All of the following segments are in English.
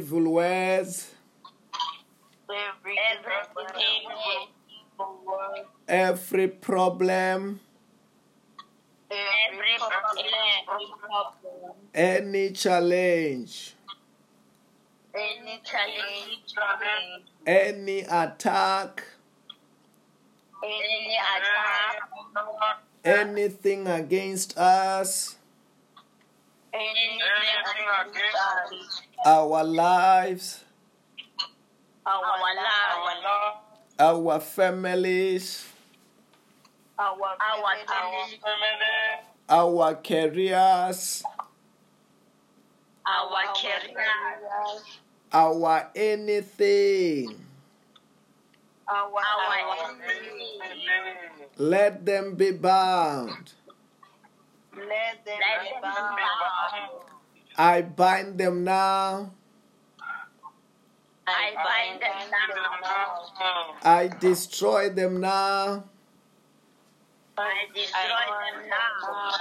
evil every problem, every problem, any challenge, any challenge, any attack, any attack, anything against us, anything against us, our lives, our our life, love, our families, our our family, family, our careers, our career, our anything. our our. Let them be bound. Let them Let be them be bound. I bind them now. I bind them now. I destroy them now. I destroy them now.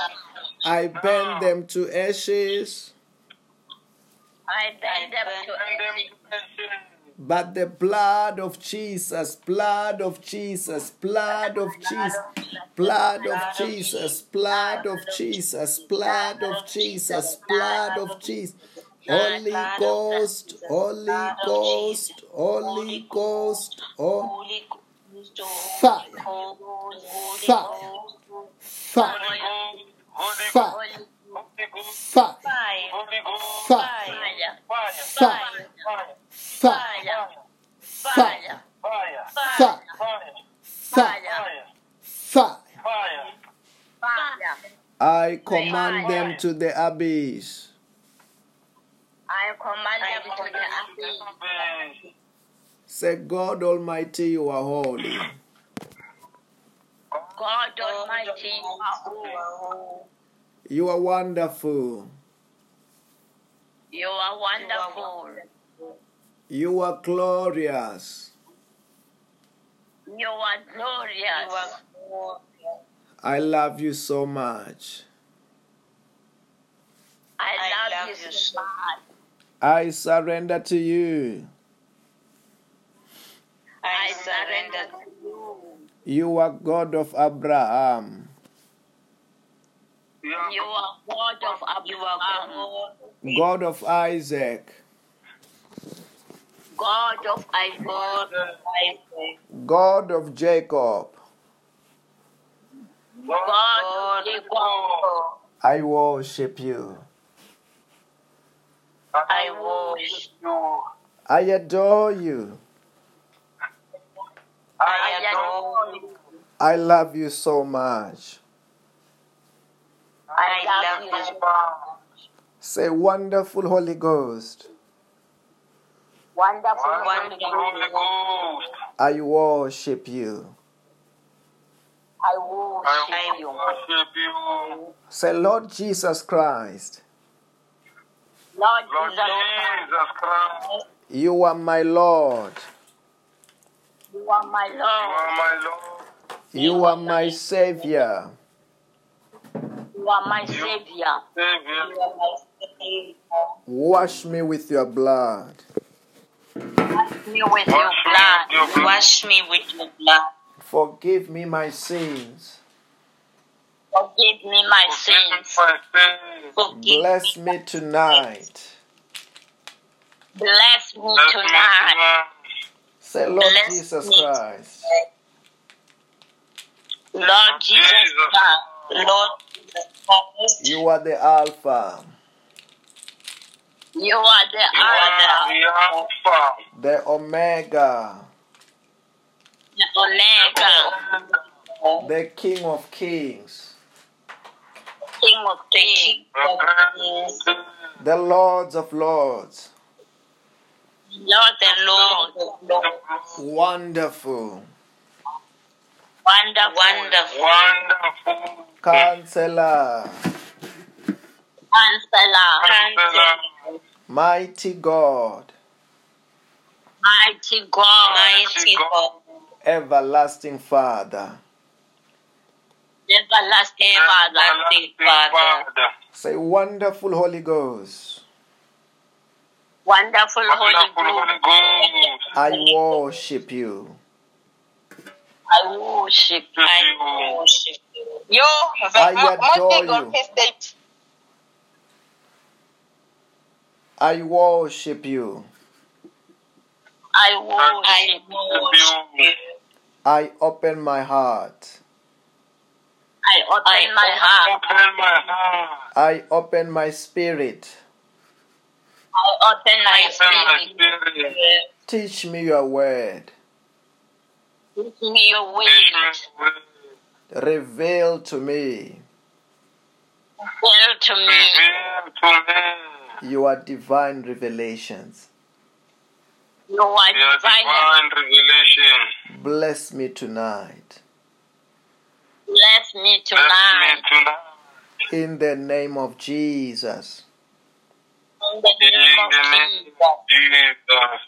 I burn them to ashes. I bend them to ashes. But the blood of Jesus, blood of Jesus, blood of Jesus, blood of Jesus, blood of Jesus, blood of Jesus, blood of Jesus. Holy Ghost, Holy Ghost, Holy Ghost, oh, Holy fire, Fire. Fire, fire, fire, fire, fire, fire, fire, fire, fire, fire, fire, fire. fire. I command them to the abyss. I command them to the abyss. Say, God Almighty, you are holy. God Almighty, you are holy. You are wonderful. You are wonderful. You are glorious. You are glorious. I love you so much. I love you so much. I surrender to you. I surrender to you. You are God of Abraham, You are God of Abraham, God of Isaac, God of Isaac, God of Jacob. God of Jacob. I worship you. I worship you. I adore you. I adore you. I love you so much. I love you. so much. Say, wonderful Holy Ghost. Wonderful, Holy wonderful. Ghost. I worship you. I worship I you. worship you. Say, Lord Jesus Christ, Lord Lord Jesus, Jesus Christ. you are my Lord. you are my You Lord. are my Lord. You are my Savior. You are my Savior. Savior. You are my Savior. Wash me with your blood. Wash me with your blood. with your blood. Wash me with your blood. Forgive me my sins. Forgive me my sins. Forgive Bless me tonight. Bless me tonight. tonight. Say, Lord Bless Jesus me. Christ, Lord Jesus Christ. Lord Jesus Christ. you are the Alpha, You are the You are Alpha, the Alpha. the Omega, the Omega, the King of Kings, King of Kings, The the Lords of Lords. Lord the Lord, Wonderful. wonderful, wonderful, Wonderful. Counselor, Counselor, Counselor. Mighty God, mighty God, mighty God, everlasting Father. everlasting everlasting Father, Say, wonderful Holy Ghost, Wonderful Holy Wonderful Ghost. Holy Ghost. I worship you. I worship. I worship. Yo, I mo- adore mostly you. his stage. I worship you. I worship. you. I open my heart. I open my heart. Open my heart. I open my spirit. I open my Open my spirit. spirit. Teach me your word. Teach me your way. Teach me the way. Reveal to me Tell to me Reveal to me your divine revelations. your your divine. divine revelation. Bless me tonight. Bless me Bless me tonight. tonight. In the name of Jesus. In the In name of the name Jesus. of Jesus.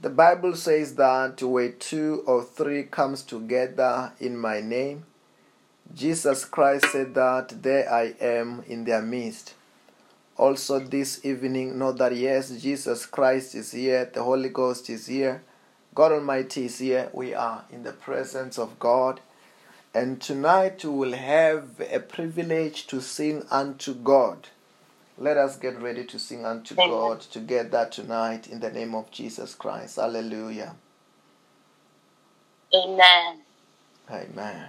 The Bible says that where two or three comes together in my name, Jesus Christ said that there I am in their midst. Also this evening, know that yes, Jesus Christ is here, the Holy Ghost is here, God Almighty is here. We are in the presence of God. And tonight we will have a privilege to sing unto God. Let us get ready to sing unto Amen. God together tonight in the name of Jesus Christ. Hallelujah. Amen. Amen.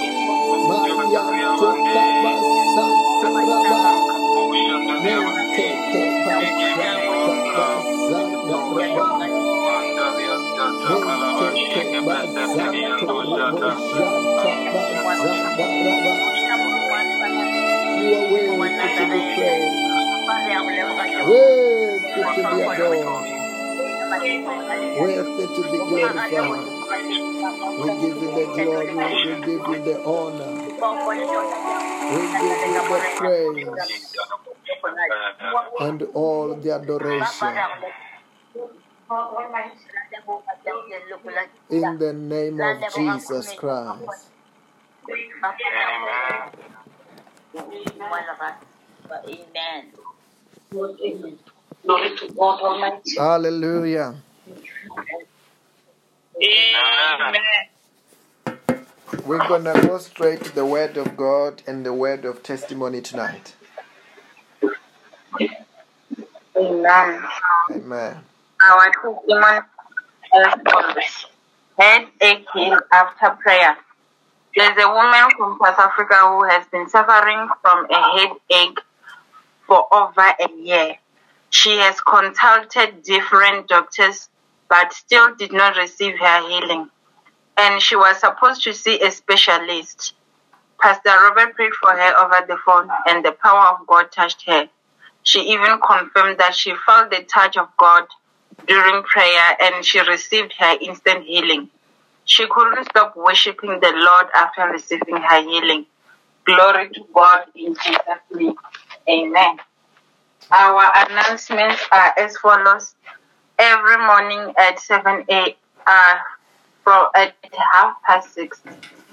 We are fit to be glorified. We give you the glory. We give you the honor. We give you the praise and all the adoration. In the name of Jesus Christ. Amen. Glory to God Almighty. Hallelujah. Amen. We're going to go straight to the Word of God and the Word of testimony tonight. Amen. Amen. Our testimony is on head aching after prayer. There's a woman from South Africa who has been suffering from a headache for over a year. She has consulted different doctors but still did not receive her healing. And she was supposed to see a specialist. Pastor Robert prayed for her over the phone, and the power of God touched her. She even confirmed that she felt the touch of God during prayer and she received her instant healing. She couldn't stop worshiping the Lord after receiving her healing. Glory to God in Jesus' name. Amen. Our announcements are as follows. Every morning at 7 a uh, from uh, at half past six,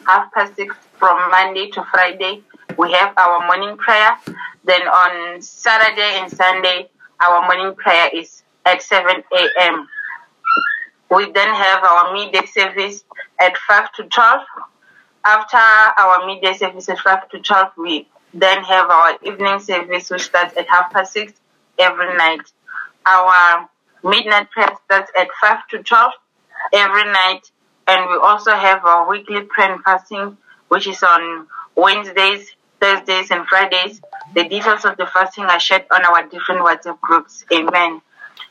half past six from Monday to Friday, we have our morning prayer. Then on Saturday and Sunday, our morning prayer is at 7 a.m. We then have our midday service at 5 to 12. After our midday service at 5 to 12, we then have our evening service, which starts at half past 6 every night. Our midnight prayer starts at 5 to 12 every night. And we also have our weekly prayer and fasting, which is on Wednesdays, Thursdays, and Fridays. The details of the fasting are shared on our different WhatsApp groups. Amen.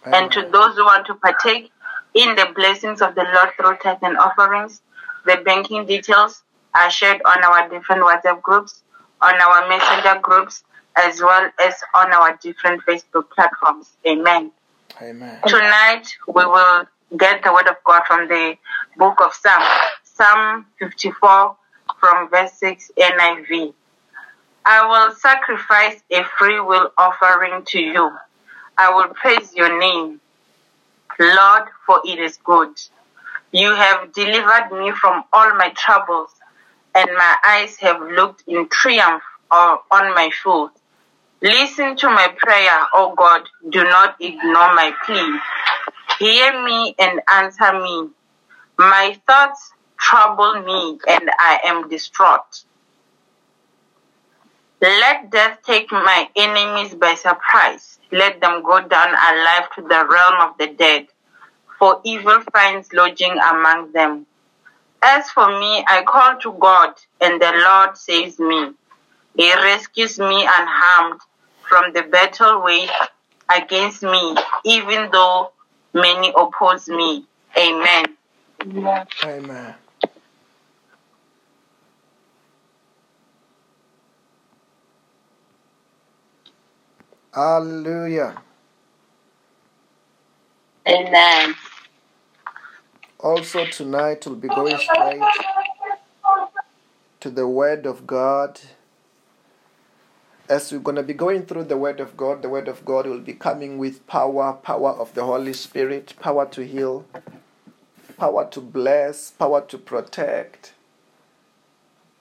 And to those who want to partake in the blessings of the Lord through tithe and offerings, the banking details are shared on our different WhatsApp groups, on our messenger groups, as well as on our different Facebook platforms. Amen. Amen. Tonight we will get the word of God from the book of Psalm, Psalm 54 from verse 6 NIV. I will sacrifice a free will offering to you. I will praise your name, Lord, for it is good. You have delivered me from all my troubles, and my eyes have looked in triumph on my foes. Listen to my prayer, O God. Do not ignore my plea. Hear me and answer me. My thoughts trouble me, and I am distraught. Let death take my enemies by surprise. Let them go down alive to the realm of the dead, for evil finds lodging among them. As for me, I call to God, and the Lord saves me. He rescues me unharmed from the battle waged against me, even though many oppose me. Amen. Amen. Hallelujah. Amen. Also, tonight we'll be going straight to the Word of God. As we're going to be going through the Word of God, the Word of God will be coming with power power of the Holy Spirit, power to heal, power to bless, power to protect,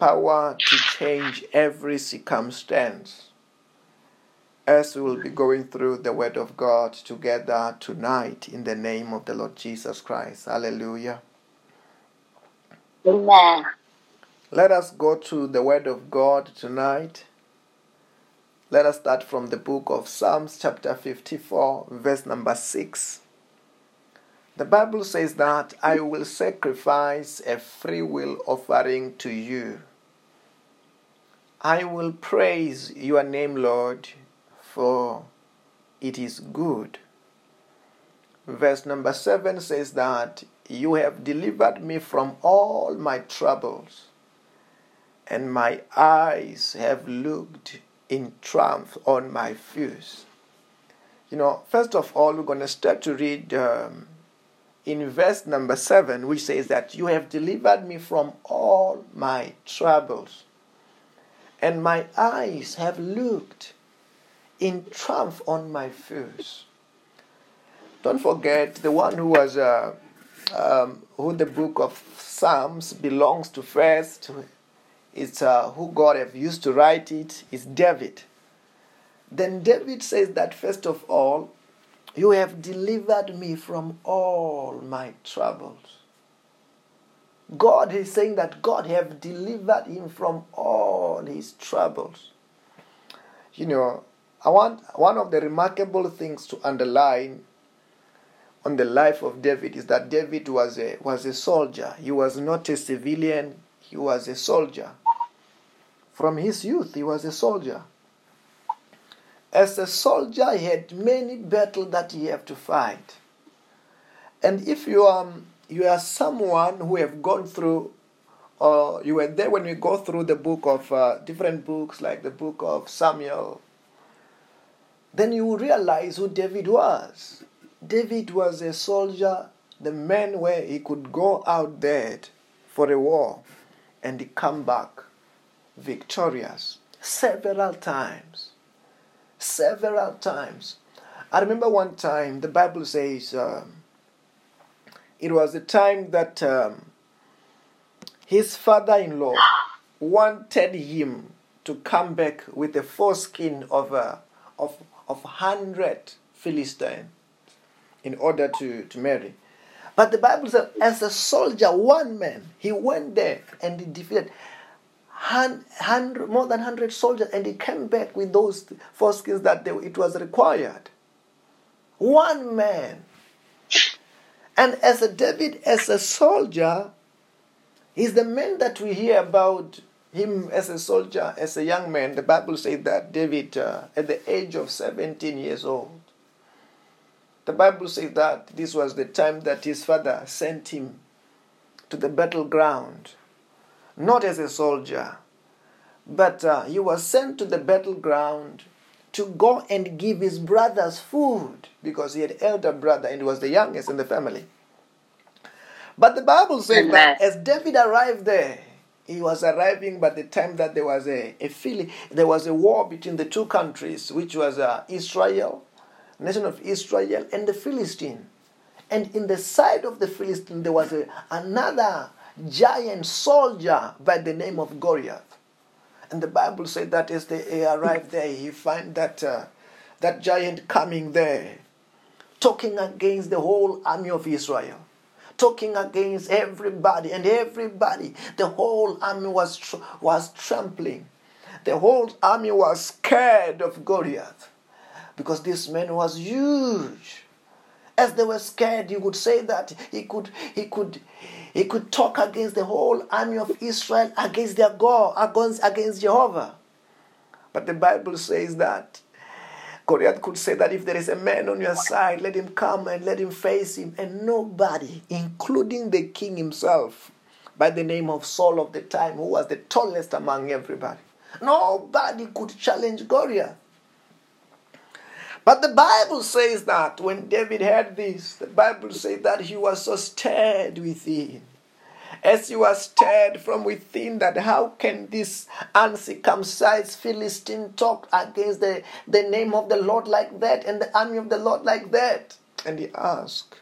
power to change every circumstance. As we will be going through the Word of God together tonight in the name of the Lord Jesus Christ. Hallelujah. Amen. Let us go to the Word of God tonight. Let us start from the book of Psalms, chapter 54, verse number 6. The Bible says that I will sacrifice a free will offering to you. I will praise your name, Lord, for it is good. Verse number 7 says that you have delivered me from all my troubles, and my eyes have looked in triumph on my fears. You know, first of all, we're going to start to read um, in verse number 7, which says that you have delivered me from all my troubles, and my eyes have looked in triumph on my fears. Don't forget the one who was uh, um, who the book of Psalms belongs to first. It's uh, who God have used to write it is David. Then David says that first of all, you have delivered me from all my troubles. God is saying that God have delivered him from all his troubles. You know, I want one of the remarkable things to underline on the life of David is that David was a was a soldier. He was not a civilian, he was a soldier. From his youth he was a soldier. As a soldier he had many battles that he had to fight. And if you are you are someone who have gone through or you were there when we go through the book of uh, different books like the book of Samuel then you will realize who David was. David was a soldier, the man where he could go out there for a war and he come back victorious several times. Several times. I remember one time the Bible says um, it was a time that um, his father in law wanted him to come back with a foreskin of a, of of 100 Philistines in order to, to marry. But the Bible says, as a soldier, one man, he went there and he defeated hundred, more than 100 soldiers and he came back with those foreskins that they, it was required. One man. And as a David, as a soldier, he's the man that we hear about him as a soldier, as a young man, the Bible says that David, uh, at the age of 17 years old, the Bible says that this was the time that his father sent him to the battleground, not as a soldier, but uh, he was sent to the battleground to go and give his brothers food because he had elder brother and he was the youngest in the family. But the Bible says that as David arrived there, he was arriving by the time that there was a, a there was a war between the two countries, which was uh, Israel, nation of Israel, and the Philistine. And in the side of the Philistine, there was a, another giant soldier by the name of Goliath. And the Bible said that as they arrived there, he find that uh, that giant coming there, talking against the whole army of Israel talking against everybody and everybody. The whole army was, tr- was trampling. The whole army was scared of Goliath because this man was huge. As they were scared, you could say that he could, he could, he could talk against the whole army of Israel, against their God, against, against Jehovah. But the Bible says that Goliath could say that if there is a man on your side, let him come and let him face him. And nobody, including the king himself, by the name of Saul of the time, who was the tallest among everybody, nobody could challenge Goliath. But the Bible says that when David heard this, the Bible says that he was so stirred within. As he was stirred from within, that how can this uncircumcised Philistine talk against the, the name of the Lord like that and the army of the Lord like that? And he asked,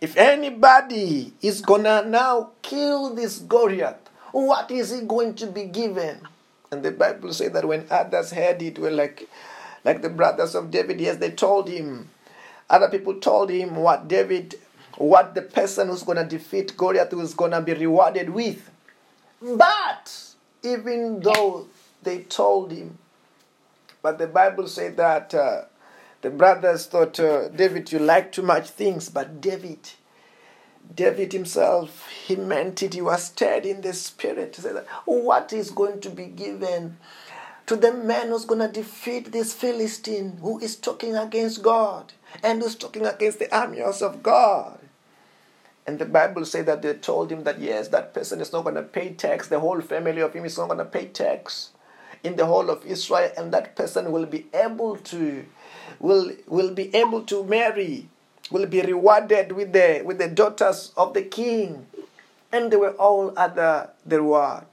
if anybody is gonna now kill this Goliath, what is he going to be given? And the Bible says that when others heard it, were like, like the brothers of David, yes, they told him. Other people told him what David, what the person who's gonna defeat Goliath was gonna be rewarded with. But even though they told him, but the Bible said that uh, the brothers thought, uh, David, you like too much things, but David, David himself, he meant it. He was stirred in the spirit to say that what is going to be given to the man who's going to defeat this Philistine who is talking against God and who's talking against the armies of God. And the Bible says that they told him that yes, that person is not going to pay tax. The whole family of him is not going to pay tax in the whole of Israel, and that person will be able to will will be able to marry, will be rewarded with the with the daughters of the king, and they were all other the reward.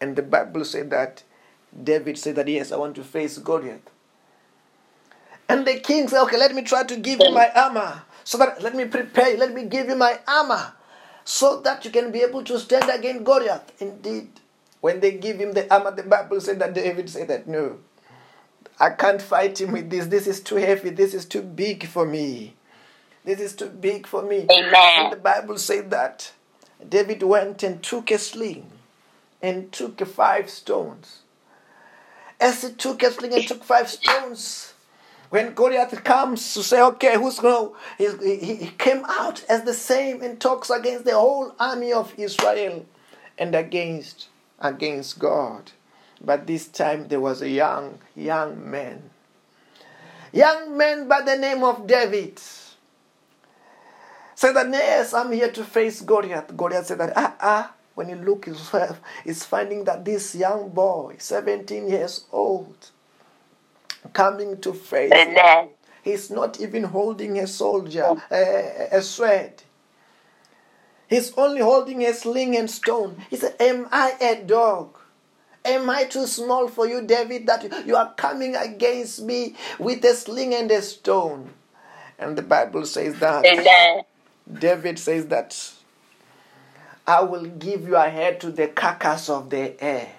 And the Bible said that David said that yes, I want to face Goliath. And the king said, okay, let me try to give you my armor. So that let me prepare, let me give you my armor. So that you can be able to stand against Goliath. Indeed, when they give him the armor, the Bible said that David said that no, I can't fight him with this. This is too heavy. This is too big for me. This is too big for me. Amen. And the Bible said that David went and took a sling and took five stones. As he took a sling and took five stones, when Goliath comes to say, okay, who's going he, he came out as the same and talks against the whole army of Israel and against, against God. But this time there was a young, young man. Young man by the name of David. Said that, yes, I'm here to face Goliath. Goliath said that, ah, ah. When you look himself, he's finding that this young boy, 17 years old, coming to face him, Amen. he's not even holding a soldier, a, a sword. He's only holding a sling and stone. He said, Am I a dog? Am I too small for you, David, that you are coming against me with a sling and a stone? And the Bible says that. Amen. David says that I will give your head to the carcass of the air.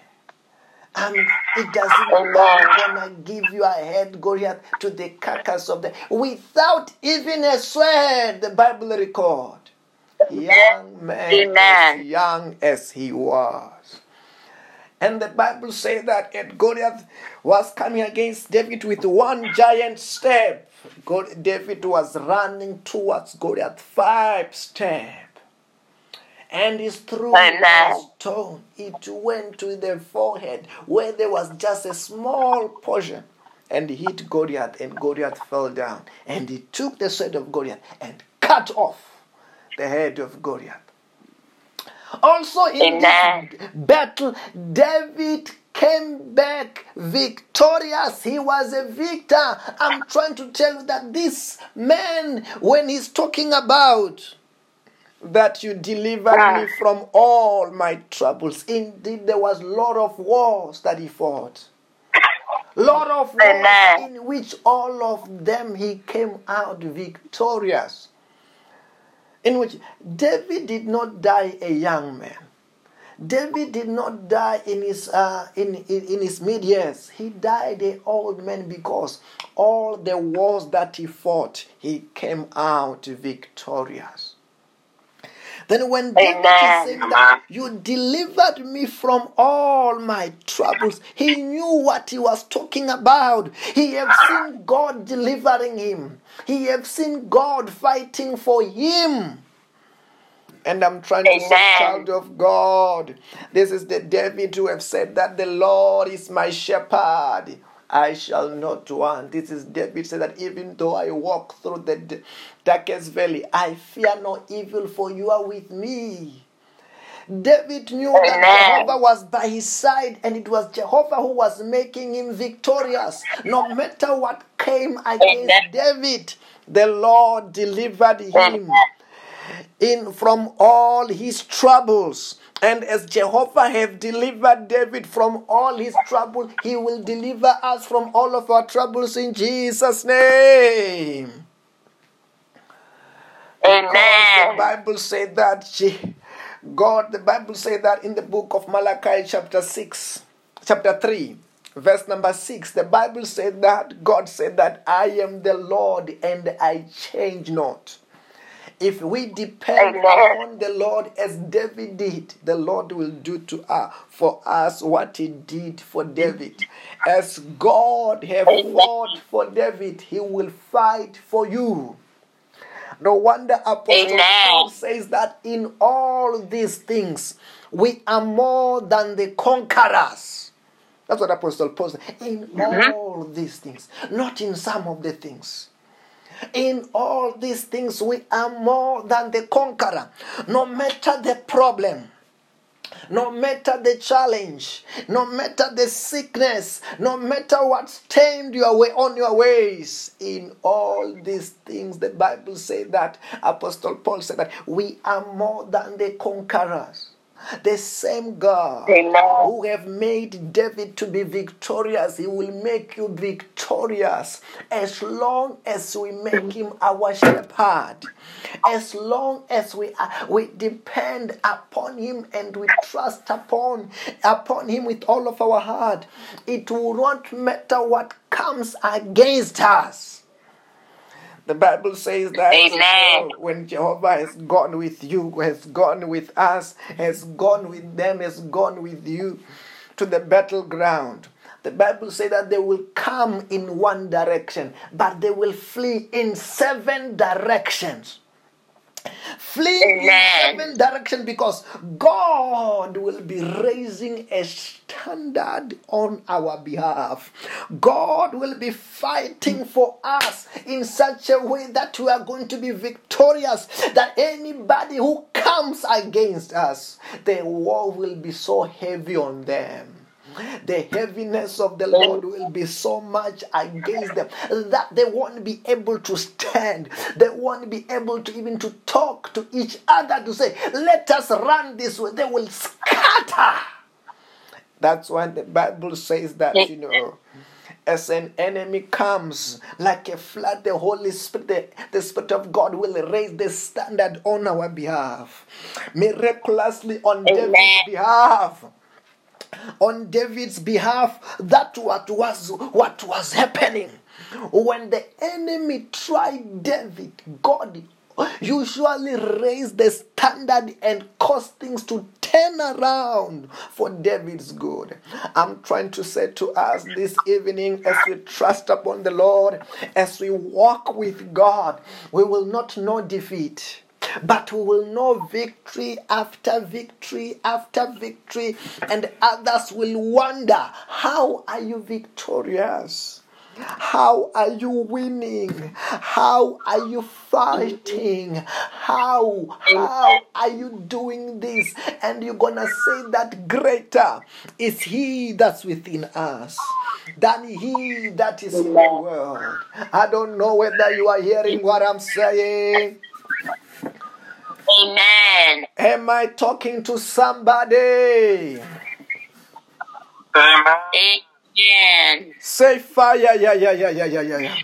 And it doesn't matter, I'm gonna give your head, Goliath, to the carcass of the without even a sword, the Bible record. Young man, Amen. as young as he was. And the Bible says that and Goliath was coming against David with one giant step. God, David was running towards Goliath five steps. And he threw a stone. It went to the forehead where there was just a small portion. And he hit Goliath, and Goliath fell down. And he took the sword of Goliath and cut off the head of Goliath. Also in Amen. this battle, David came back victorious. He was a victor. I'm trying to tell you that this man, when he's talking about that you delivered me from all my troubles, indeed there was lot of wars that he fought. Lot of wars Amen. in which all of them he came out victorious in which David did not die a young man. David did not die in his uh, in, in in his mid years. He died an old man because all the wars that he fought, he came out victorious. Then when David Amen. saying that you delivered me from all my troubles, he knew what he was talking about. He have seen God delivering him. He have seen God fighting for him. And I'm trying to say, Amen. child of God, this is the David who have said that the Lord is my shepherd. I shall not want. This is David said that even though I walk through the darkest valley, I fear no evil, for you are with me. David knew that Amen. Jehovah was by his side and it was Jehovah who was making him victorious. No matter what came against Amen. David, the Lord delivered him Amen. In from all his troubles. And as Jehovah have delivered David from all his trouble, he will deliver us from all of our troubles in Jesus' name. Because the Bible said that God, the Bible said that in the book of Malachi, chapter 6, chapter 3, verse number 6, the Bible said that God said that I am the Lord and I change not. If we depend Amen. upon the Lord as David did, the Lord will do to us for us what he did for David. As God have Amen. fought for David, he will fight for you. No wonder Apostle. Paul says that in all these things we are more than the conquerors. That's what Apostle Paul said. In Mm-hmm. all these things, not in some of the things. In all these things, we are more than the conqueror. No matter the problem, no matter the challenge, no matter the sickness, no matter what stained your way on your ways, in all these things, the Bible said that Apostle Paul said that we are more than the conquerors. The same God Amen. who have made David to be victorious, he will make you victorious as long as we make him our shepherd. As long as we are, we depend upon him and we trust upon upon him with all of our heart. It will not matter what comes against us. The Bible says that Amen. when Jehovah has gone with you, has gone with us, has gone with them, has gone with you to the battleground. The Bible says that they will come in one direction, but they will flee in seven directions. Flee in Amen. seven directions because God will be raising a standard on our behalf. God will be fighting for us in such a way that we are going to be victorious. That anybody who comes against us, the war will be so heavy on them. The heaviness of the Lord will be so much against them that they won't be able to stand. They won't be able to even to talk to each other to say, "Let us run this way." They will scatter. That's why the Bible says that you know. As an enemy comes like a flood, the Holy Spirit, the, the Spirit of God will raise the standard on our behalf, miraculously on Amen. David's behalf on David's behalf that what was what was happening when the enemy tried David God usually raised the standard and caused things to turn around for David's good. I'm trying to say to us this evening as we trust upon the Lord, as we walk with God, we will not know defeat. But we will know victory after victory after victory, and others will wonder how are you victorious? How are you winning? How are you fighting? How how are you doing this? And you're gonna say that greater is he that's within us than he that is in the world. I don't know whether you are hearing what I'm saying. Amen. Am I talking to somebody? Amen. Amen. Say fire, yeah, yeah, yeah, yeah, yeah, yeah, yeah.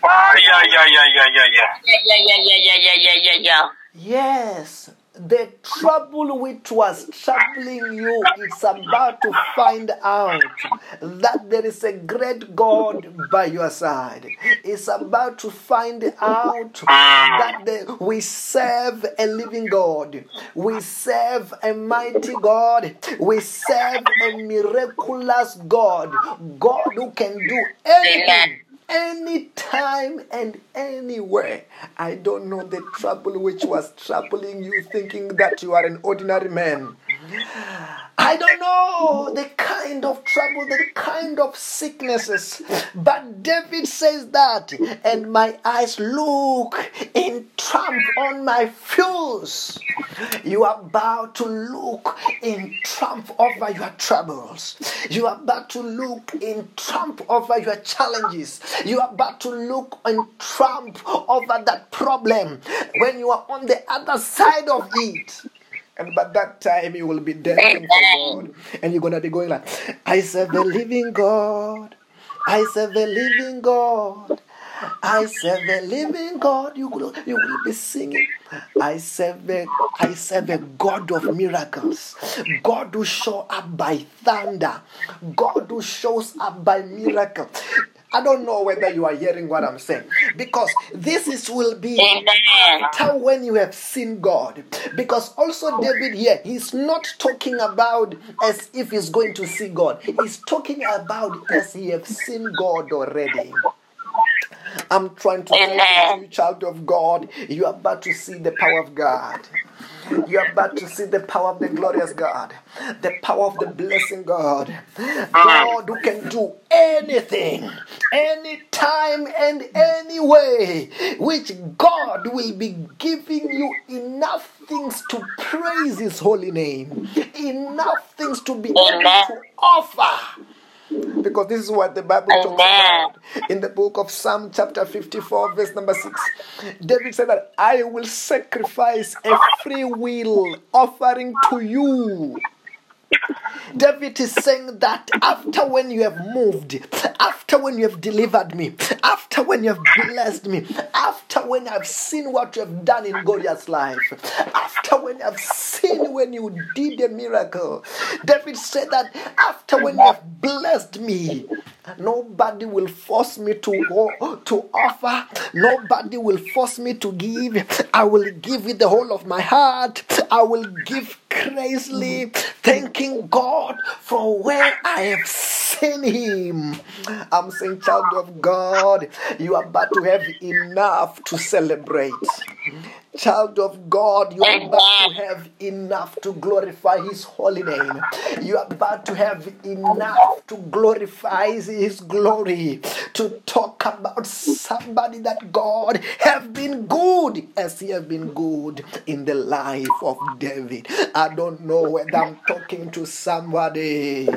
Fire, yeah, yeah, yeah, yeah, yeah, yeah. Yeah, yeah, yeah, yeah, yeah, yeah, yeah, yeah. Yes, the trouble which was troubling you is about to find out that there is a great God by your side. It's about to find out that the, we serve a living God. We serve a mighty God. We serve a miraculous God. God who can do anything anytime and anywhere. I don't know the trouble which was troubling you, thinking that you are an ordinary man. I don't know the kind of trouble, the kind of sicknesses, but David says that, and my eyes look in triumph on my fuse. You are about to look in triumph over your troubles. You are about to look in triumph over your challenges. You are about to look in triumph over that problem when you are on the other side of it. And by that time, you will be dancing for God. And you're going to be going like, I serve a living God. I serve a living God. I serve a living God. You will, you will be singing. I serve a, I serve a God of miracles. God who show up by thunder. God who shows up by miracle. I don't know whether you are hearing what I'm saying because this is will be after when you have seen God. Because also David here, he's not talking about as if he's going to see God. He's talking about as he have seen God already. I'm trying to to you, child of God, you are about to see the power of God. You're about to see the power of the glorious God, the power of the blessing God. God who can do anything, anytime, and any way, which God will be giving you enough things to praise His holy name, enough things to be able to offer. Because this is what the Bible talks about in the book of Psalm, chapter 54, verse number 6. David said that I will sacrifice a free will offering to you. David is saying that after when you have moved, after when you have delivered me, after when you have blessed me, after when I've seen what you have done in Goliath's life, after when I've seen when you did a miracle, David said that after when you have blessed me, nobody will force me to to offer, nobody will force me to give. I will give with the whole of my heart. I will give crazily, thanking God for where I have seen Him. I'm saying, child of God, you are about to have enough to celebrate. Child of God, you are about to have enough to glorify His holy name. You are about to have enough to glorify His glory. To talk about somebody that God have been good as He has been good in the life of David. I don't know whether I'm talking to somebody.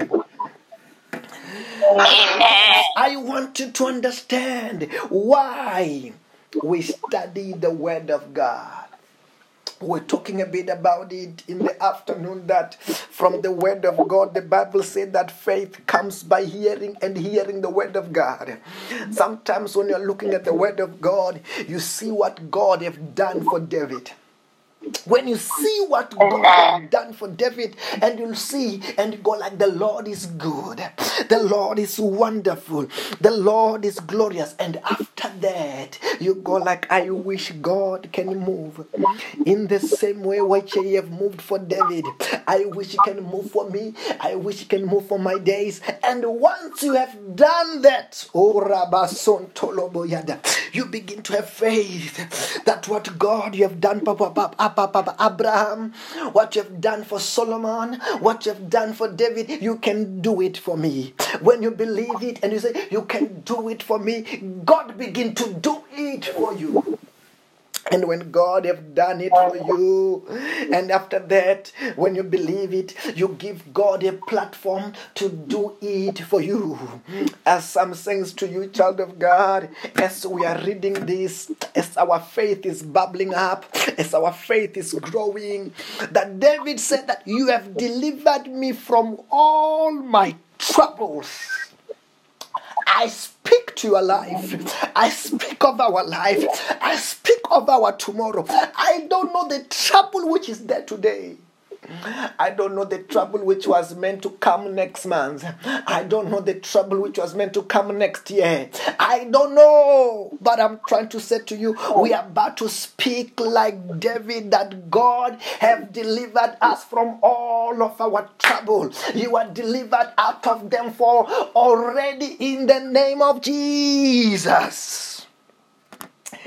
I want you to understand why we study the Word of God. We're talking a bit about it in the afternoon that from the Word of God, the Bible said that faith comes by hearing and hearing the Word of God. Sometimes when you're looking at the Word of God, you see what God have done for David when you see what God has done for David, and you'll see and you go like the Lord is good, the Lord is wonderful, the Lord is glorious, and after that you go like I wish God can move in the same way which He have moved for David. I wish He can move for me. I wish He can move for my days. And once you have done that, oh Rabason Toloboyada, you begin to have faith that what God you have done, Papa, Papa, Papa, Abraham, what you have done for Solomon, what you have done for David, you can do it for me. When you believe it and you say, You can do it for me, God begin to do it for you. And when God have done it for you, and after that, when you believe it, you give God a platform to do it for you. As some sings to you, child of God, as we are reading this, as our faith is bubbling up, as our faith is growing, that David said that you have delivered me from all my troubles. I speak to your life. I speak of our life. I speak of our tomorrow. I don't know the trouble which is there today. I don't know the trouble which was meant to come next month. I don't know the trouble which was meant to come next year. I don't know. But I'm trying to say to you, we are about to speak like David that God have delivered us from all of our trouble. You are delivered out of them for already in the name of Jesus.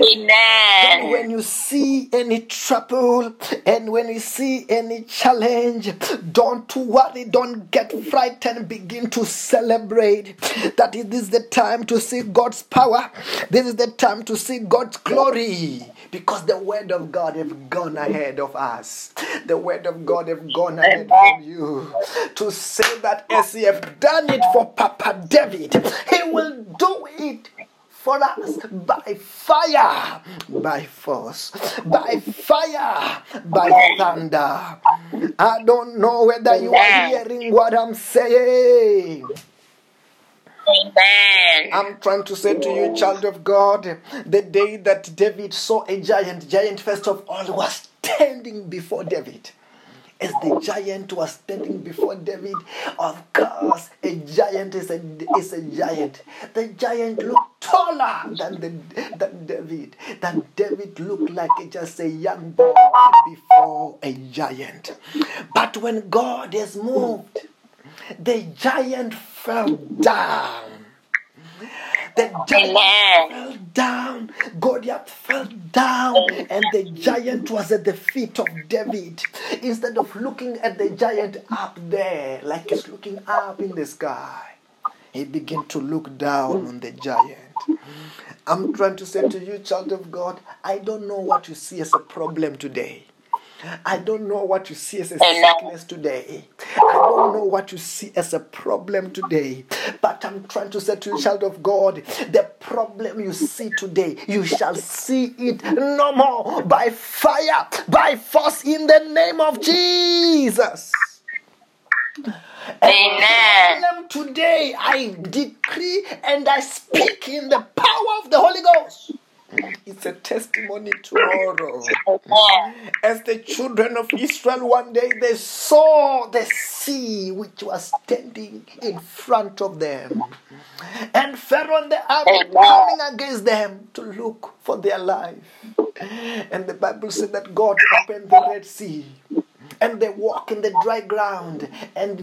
Amen. when you see any trouble and when you see any challenge, don't worry, don't get frightened, begin to celebrate that it is the time to see God's power. This is the time to see God's glory because the word of God has gone ahead of us. The word of God has gone ahead of you to say that as He have done it for Papa David, He will do for us by fire, by force, by fire, by thunder. I don't know whether you are hearing what I'm saying. Amen. I'm trying to say to you, child of God, the day that David saw a giant, giant first of all was standing before David. As the giant was standing before David, of course, a giant is a, is a giant. The giant looked taller than, the, than David. Than David looked like just a young boy before a giant. But when God is moved, the giant fell down. The giant Amen. fell down. Goliath fell down, and the giant was at the feet of David. Instead of looking at the giant up there, like he's looking up in the sky, he began to look down on the giant. I'm trying to say to you, child of God, I don't know what you see as a problem today. I don't know what you see as a sickness today. I don't know what you see as a problem today. But I'm trying to say to you, child of God, the problem you see today, you shall see it no more by fire, by force in the name of Jesus. Amen. Problem today, I decree and I speak in the power of the Holy Ghost. It's a testimony tomorrow. As the children of Israel one day they saw the sea which was standing in front of them, and Pharaoh and the army coming against them to look for their life. And the Bible said that God opened the Red Sea. And they walk in the dry ground, and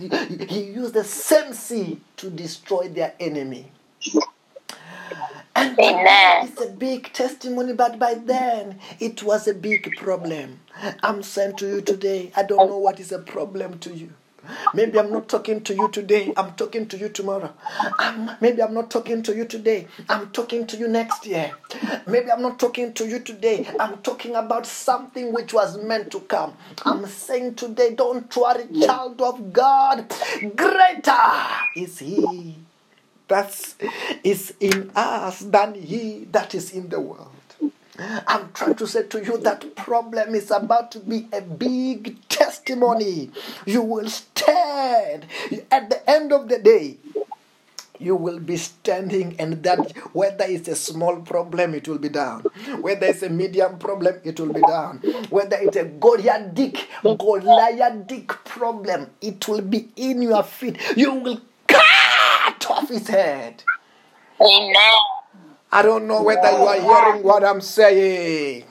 he used the same sea to destroy their enemy. And Amen. it's a big testimony, but by then it was a big problem. I'm saying to you today, I don't know what is a problem to you. Maybe I'm not talking to you today, I'm talking to you tomorrow. Maybe I'm not talking to you today, I'm talking to you next year. Maybe I'm not talking to you today, I'm talking about something which was meant to come. I'm saying today, don't worry, child of God, greater is He that is in us than he that is in the world. I'm trying to say to you that problem is about to be a big testimony. You will stand at the end of the day. You will be standing, and that whether it's a small problem, it will be down. Whether it's a medium problem, it will be down. Whether it's a Goliath Goliath problem, it will be in your feet. You will his head. Amen. I don't know whether you are hearing what I'm saying.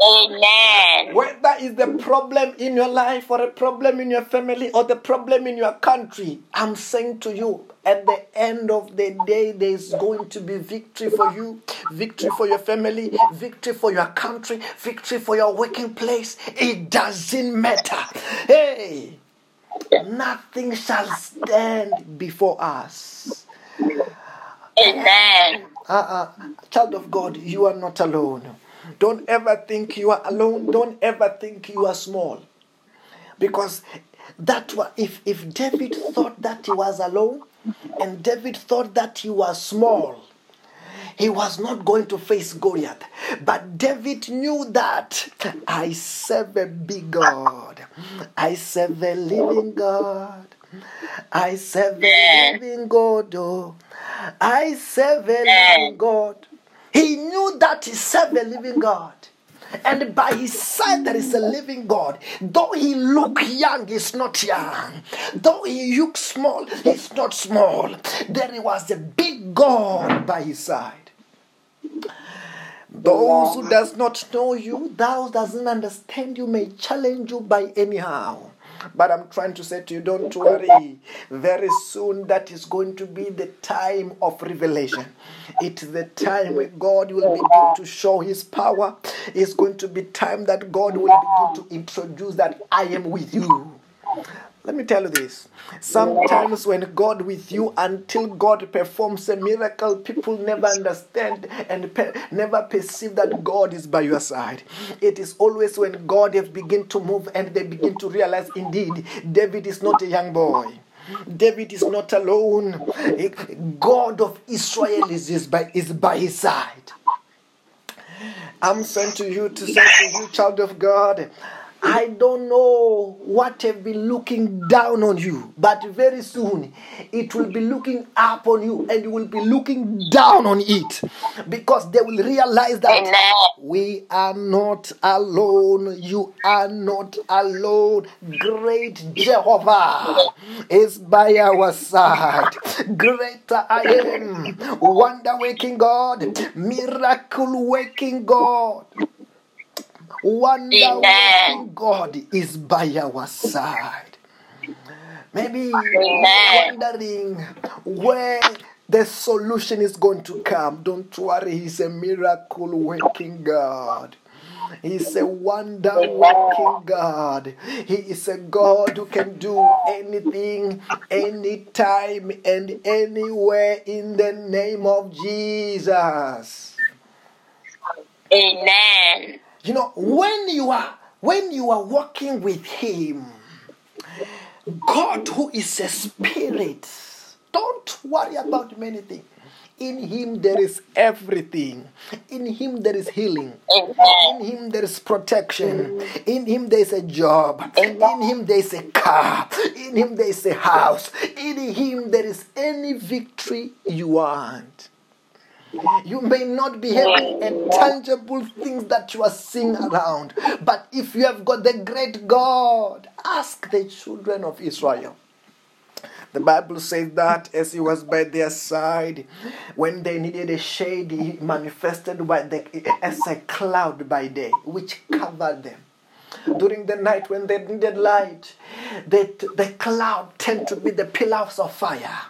Amen. Whether it's the problem in your life or a problem in your family or the problem in your country, I'm saying to you, at the end of the day, there's going to be victory for you, victory for your family, victory for your country, victory for your working place. It doesn't matter. Hey, nothing shall stand before us. Amen. Uh-uh. Child of God, you are not alone. Don't ever think you are alone. Don't ever think you are small. Because that was, if, if David thought that he was alone and David thought that he was small, he was not going to face Goliath. But David knew that I serve a big God. I serve a living God. I serve a living God. Oh. I serve a living God. He knew that he served a living God. And by his side there is a living God. Though he look young, he's not young. Though he look small, he's not small. There was a big God by his side. Those who does not know you, thou doesn't understand you may challenge you by anyhow. But I'm trying to say to you, don't worry. Very soon, that is going to be the time of revelation. It's the time where God will begin to show His power. It's going to be time that God will begin to introduce that I am with you. Let me tell you this. Sometimes when God with you, until God performs a miracle, people never understand and pe- never perceive that God is by your side. It is always when God has begin to move and they begin to realize, indeed, David is not a young boy. David is not alone. God of Israel is, is, by, is by his side. I'm sent to you to say to you, child of God, I don't know what have been looking down on you, but very soon it will be looking up on you and you will be looking down on it because they will realize that Amen. we are not alone. You are not alone. Great Jehovah is by our side. Greater I am. Wonder waking God. Miracle waking God. Wonder Amen. God is by our side. Maybe Amen. wondering where the solution is going to come. Don't worry, He's a miracle working God. He's a wonder working God. He is a God who can do anything, anytime, and anywhere in the name of Jesus. Amen. You know, when you are when you are walking with him, God who is a spirit, don't worry about many things. In him there is everything. In him there is healing. In him there is protection. In him there is a job. In him there is a car. In him there is a house. In him there is any victory you want. You may not be having a tangible things that you are seeing around, but if you have got the great God, ask the children of Israel. The Bible says that as he was by their side, when they needed a shade, he manifested by the, as a cloud by day, which covered them. During the night, when they needed light, the, the cloud turned to be the pillars of fire.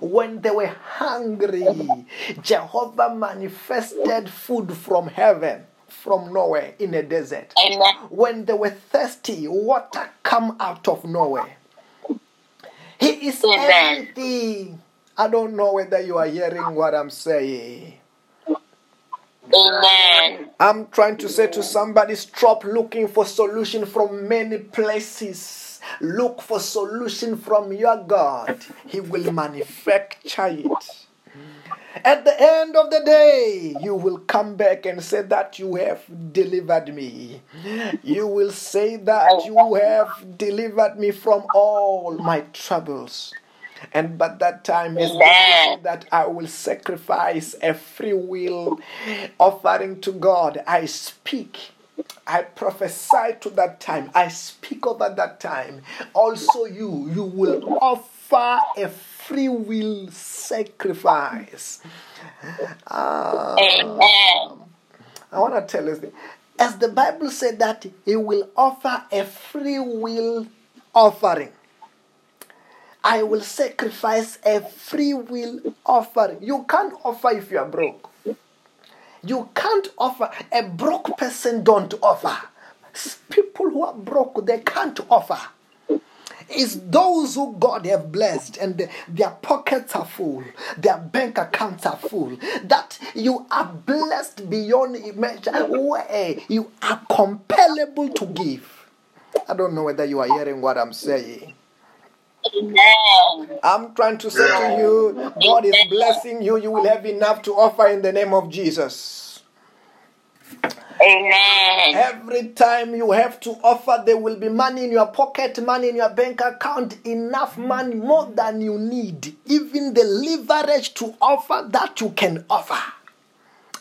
When they were hungry, Jehovah manifested food from heaven, from nowhere in a desert. Amen. When they were thirsty, water come out of nowhere. He is Amen. everything. I don't know whether you are hearing what I'm saying. Amen. I'm trying to say to somebody stop looking for solution from many places. Look for solution from your God. He will manufacture it. At the end of the day, you will come back and say that you have delivered me. You will say that you have delivered me from all my troubles. And but that time is that I will sacrifice a free will offering to God. I speak. I prophesy to that time. I speak over that time. Also, you, you will offer a free will sacrifice. Ah, Amen. I want to tell you. As the Bible said that He will offer a free will offering. I will sacrifice a free will offering. You can't offer if you are broke. You can't offer. A broke person don't offer. People who are broke, they can't offer. It's those who God have blessed and the- their pockets are full, their bank accounts are full, that you are blessed beyond measure, where you are compellable to give. I don't know whether you are hearing what I'm saying. Amen. I'm trying to say to you, God is blessing you. You will have enough to offer in the name of Jesus. Amen. Every time you have to offer, there will be money in your pocket, money in your bank account, enough money, more than you need. Even the leverage to offer that you can offer.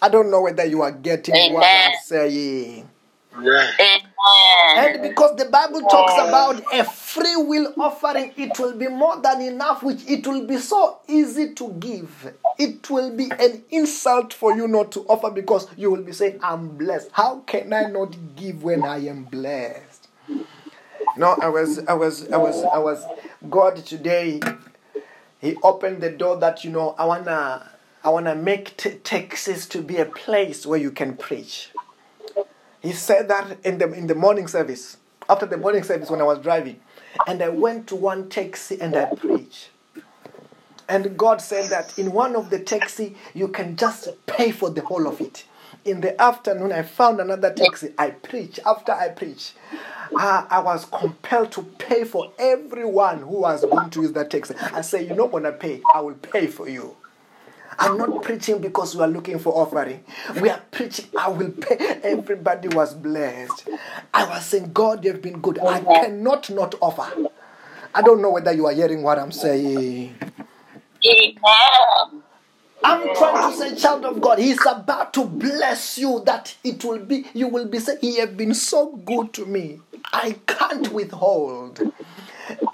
I don't know whether you are getting what I'm saying. Amen. And because the Bible talks about a free will offering, it will be more than enough, which it will be so easy to give. It will be an insult for you not to offer because you will be saying, I'm blessed. How can I not give when I am blessed? No, I was, I was, I was, I was. God today, He opened the door that you know. I wanna, I wanna make t- taxis to be a place where you can preach. He said that in the in the morning service. After the morning service, when I was driving, and I went to one taxi and I preached. And God said that in one of the taxi, you can just pay for the whole of it. In the afternoon, I found another taxi. I preach. After I preach, uh, I was compelled to pay for everyone who was going to use that taxi. I say, You're not going to pay. I will pay for you. I'm not preaching because we are looking for offering. We are preaching, I will pay. Everybody was blessed. I was saying, God, you've been good. I cannot not offer. I don't know whether you are hearing what I'm saying. I'm trying to say, child of God, He's about to bless you that it will be, you will be saying, He has been so good to me. I can't withhold.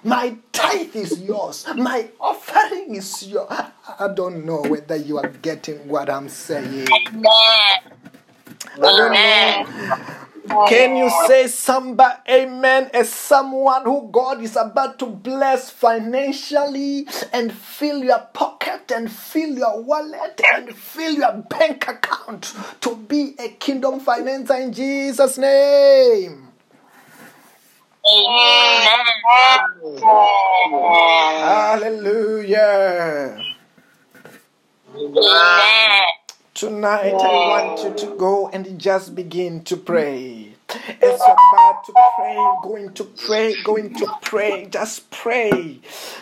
My tithe is yours. My offering is yours. I don't know whether you are getting what I'm saying. Amen. Can you say somebody amen as someone who God is about to bless financially and fill your pocket and fill your wallet and fill your bank account to be a kingdom financer in Jesus' name? Amen. Hallelujah. Amen. Tonight, I want you to go and just begin to pray. You're about to pray, going to pray, going to pray, just pray.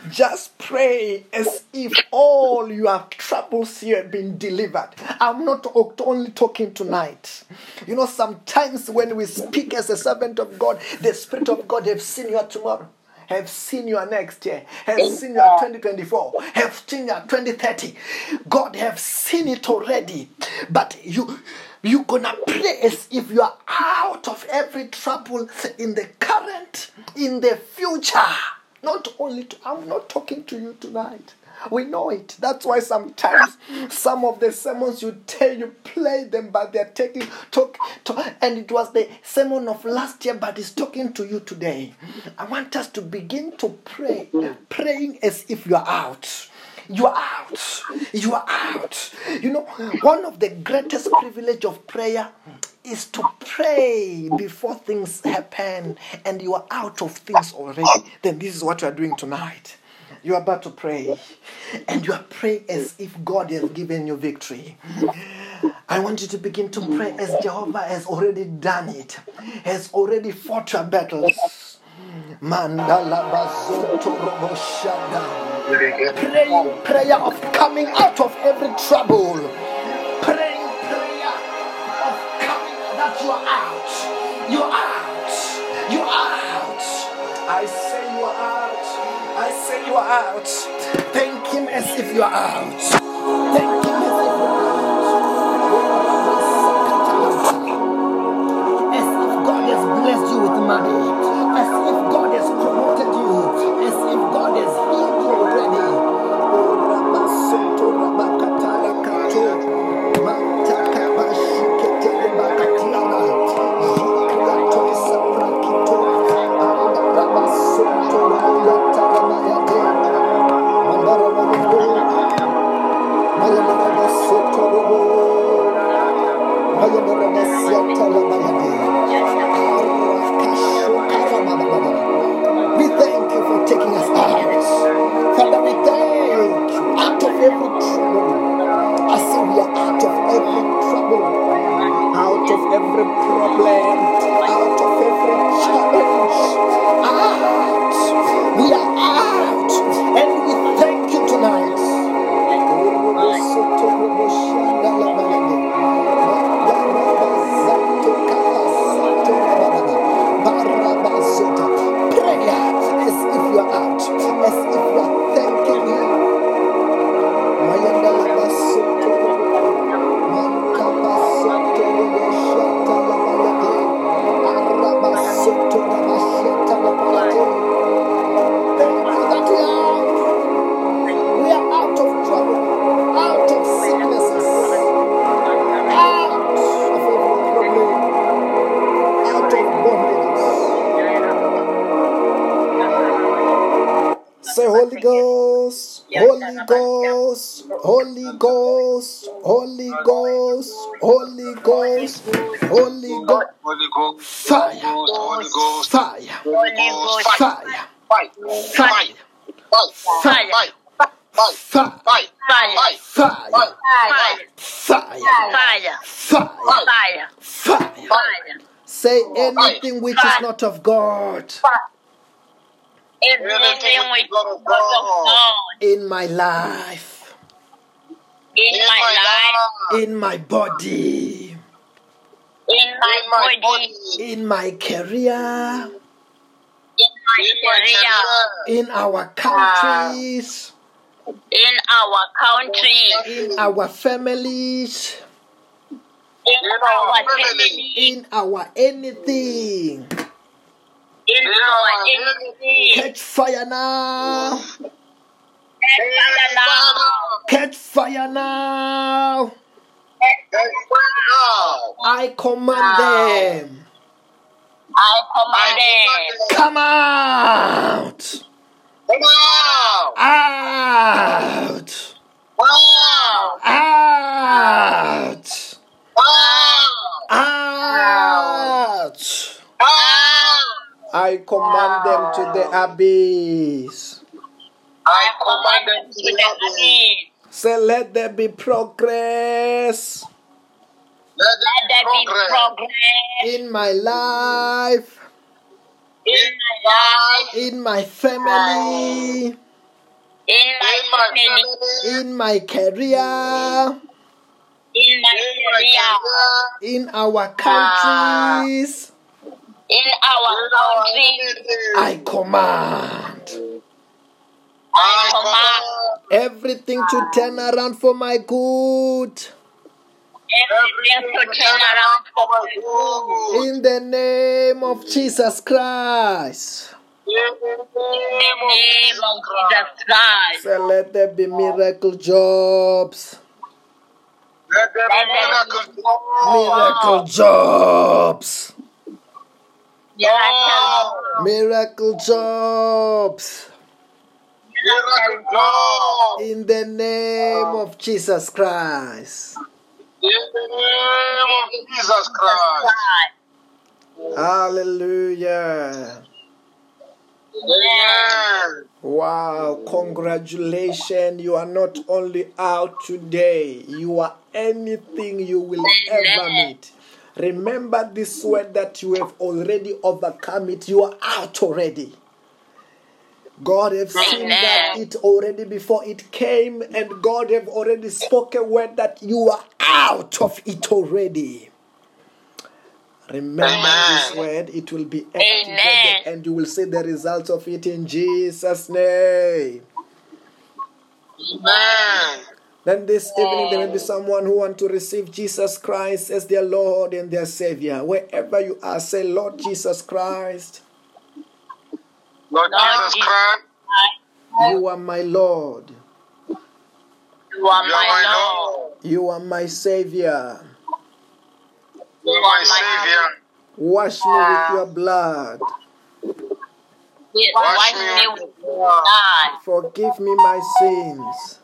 Just pray as if all your troubles here have been delivered. I'm not only talking tonight. You know, sometimes when we speak as a servant of God, the Spirit of God have seen your tomorrow have seen your next year, have seen your 2024, have seen your 2030. God have seen it already. But you you're gonna pray as if you are out of every trouble in the current, in the future. Not only to, I'm not talking to you tonight. We know it. That's why sometimes some of the sermons you tell you play them, but they're taking talk, talk and it was the sermon of last year, but it's talking to you today. I want us to begin to pray, praying as if you are out. You are out. You are out. You know, one of the greatest privilege of prayer is to pray before things happen and you are out of things already. Then this is what you are doing tonight. You are about to pray, and you are praying as if God has given you victory. I want you to begin to pray as Jehovah has already done it, has already fought your battles. Praying prayer of coming out of every trouble. Praying prayer of coming that you are out. You are out. You are out. I say you are out. I say you are out. Thank him as if you are out. Thank him as if you are out. As if God has blessed you with money. As if Mayana Ramasiata Ramayate. Ghost, Holy Ghost, Holy Ghost, Holy Ghost, Holy Ghost. fire, Holy Ghost. fire, Holy Ghost. fire, fire, fire. Fire. fire, Fire. fire, Fire. fire, Fire. fire. Fire. Say anything which is not of God was of God of God in my life, in my life, in my body, in my body, in my career, in my career, in our countries, in our country, in our families, in our family, in our anything. in our enemy. Catch fire now! Fire now. Catch fire now! I command them. I command them. Come out! Out! Out! Out! I command them to the abyss. I command them to the abyss. Say, let there be progress. Let Let there there be progress. progress. In my life, in my life, in my family, in in my my family, family, in my career, in my in career, career, in our ah. countries. in our in our country. community. I command I command everything to turn around for my good. everything to turn around for my good. In the name of Jesus Christ. In the name of Jesus Christ. Say, let there be miracle jobs. Let there be miracle. Miracle jobs. Miracle. Miracle jobs. Miracle job. In the name of Jesus Christ. In the name of Jesus Christ. Hallelujah. Wow, congratulations. You are not only out today, you are anything you will ever meet. Remember this word that you have already overcome it. You are out already. God have seen that it already before it came, and God have already spoken word that you are out of it already. Remember this word, it will be Amen. and you will see the results of it in Jesus' name. Amen. Then this evening there will be someone who want to receive Jesus Christ as their Lord and their Savior. Wherever you are, say, Lord Jesus Christ, Lord Jesus Christ, you are my Lord. You are you are my my Lord. Lord. You are my Savior. You are my Savior. Wash me with your blood. Wash me with your blood. Forgive me my sins.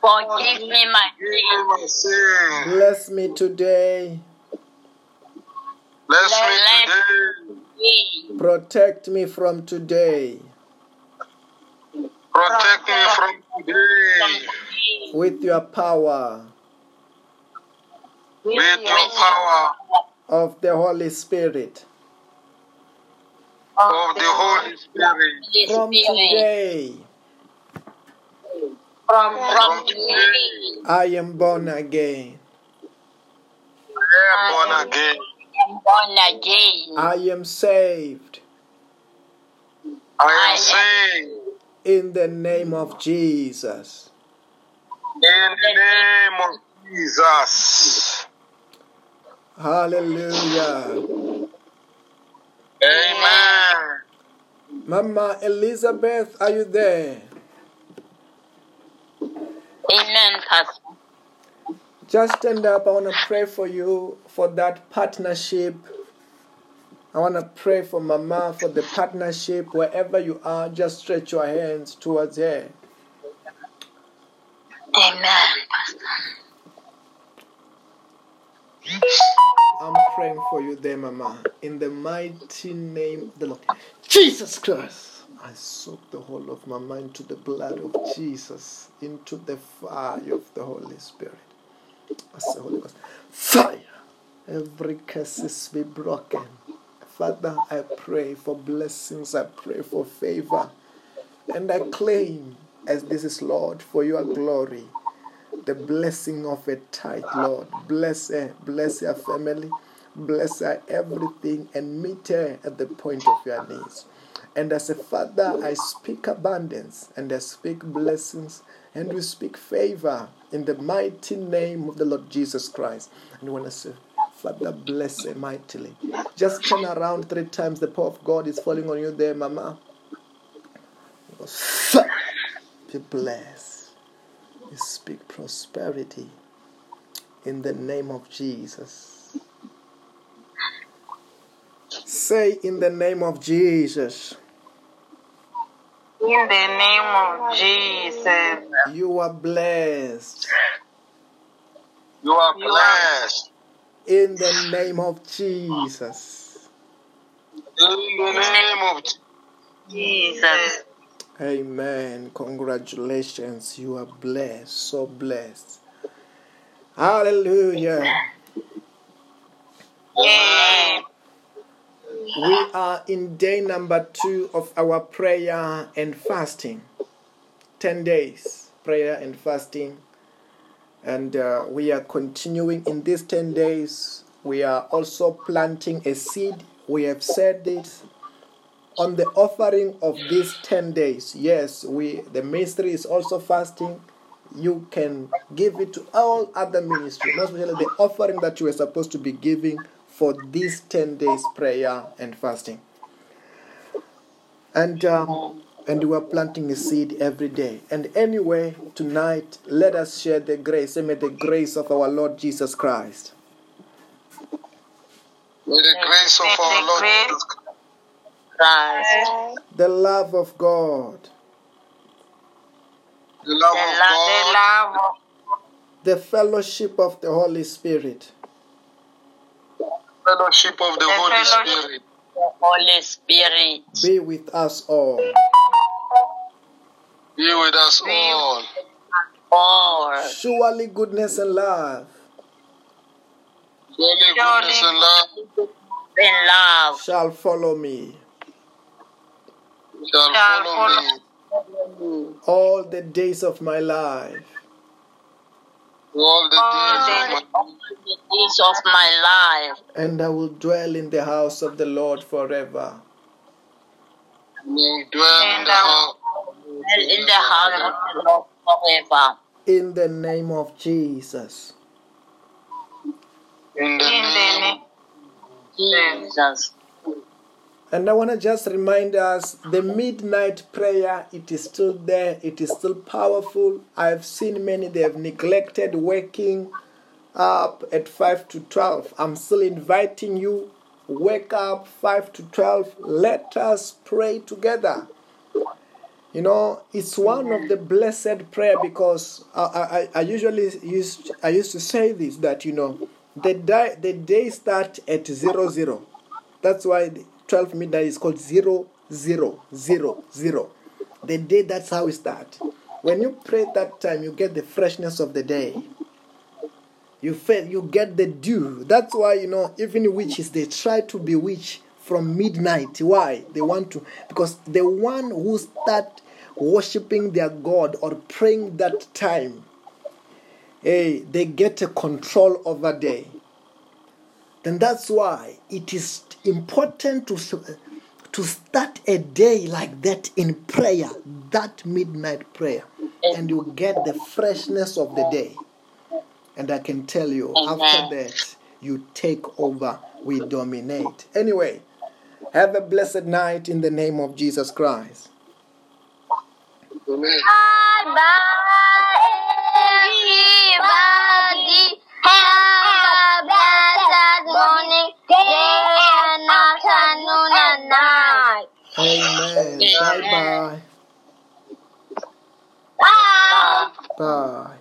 Forgive me my sins. Bless me today. Bless me today. Protect me from today Protect me from today. with your power With your power of the Holy Spirit. of the Holy Spirit. From today, From, From today, I am born again. I am born again. I am born again. I am saved I am saved. in the name of Jesus. In the name of Jesus. Hallelujah. Amen. Mama Elizabeth, are you there? Amen, Pastor. Just stand up. I want to pray for you for that partnership I want to pray for Mama for the partnership. Wherever you are, just stretch your hands towards her. Amen. I'm praying for you there, Mama. In the mighty name of the Lord. Jesus Christ. I soak the whole of my mind into the blood of Jesus, into the fire of the Holy Spirit. I say, Holy Ghost, fire. Every curses be broken. Father, I pray for blessings. I pray for favor. And I claim, as this is Lord, for your glory, the blessing of a tight Lord. Bless her, bless her family, bless her everything, and meet her at the point of your needs. And as a father, I speak abundance and I speak blessings and we speak favor in the mighty name of the Lord Jesus Christ. And when I say, Father, bless her mightily. Just turn around three times. The power of God is falling on you there, Mama. Be blessed. We speak prosperity in the name of Jesus. Say in the name of Jesus. In the name of Jesus. You are blessed You are blessed. in the name of Jesus. In the name of Jesus. Amen. Congratulations. You are blessed. So blessed. Hallelujah. Amen. We are in day number two of our prayer and fasting. 10 days prayer and fasting. And uh, we are continuing in these 10 days. We are also planting a seed. We have said this on the offering of these 10 days. Yes, we the ministry is also fasting. You can give it to all other ministry, not especially the offering that you are supposed to be giving for these 10 days prayer and fasting. And um, and we are planting a seed every day. And anyway, tonight, let us share the grace. And may the grace of our Lord Jesus Christ, May the grace of our Lord Jesus Christ, Christ. the love of God, the love of God, the fellowship of the Holy Spirit, fellowship of the The Holy Spirit the Holy Spirit. be with us all. be with us Be- all. All. Surely goodness and love Surely goodness and love In love. shall follow me shall Shall follow me follow all the days of my life. All the all days the of my days of my life. and I will dwell in the house of the Lord forever. will dwell in And the I house. Dwell in the house of the Lord forever. In the name of Jesus. In the In the name name of Jesus. And I want to just remind us the midnight prayer, it is still there, it is still powerful. I've seen many, they have neglected waking up at 5 to 12. I'm still inviting you, wake up 5 to 12. Let us pray together. You know, it's one of the blessed prayer because I, I, I usually used I used to say this that you know the day the day start at zero zero. That's why 12 midnight is called zero zero zero zero. The day that's how we start. When you pray that time, you get the freshness of the day. You feel you get the dew. That's why you know even witches they try to bewitch from midnight. Why? They want to because the one who start worshiping their God or praying that time, hey, they get a control over day. Then that's why it is important to to start a day like that in prayer, that midnight prayer, and you get the freshness of the day. And I can tell you, after that, you take over, we dominate. Anyway, have a blessed night in the name of Jesus Christ. Amen. Everybody have a blessed morning, Bye bye. Bye. Bye. Bye.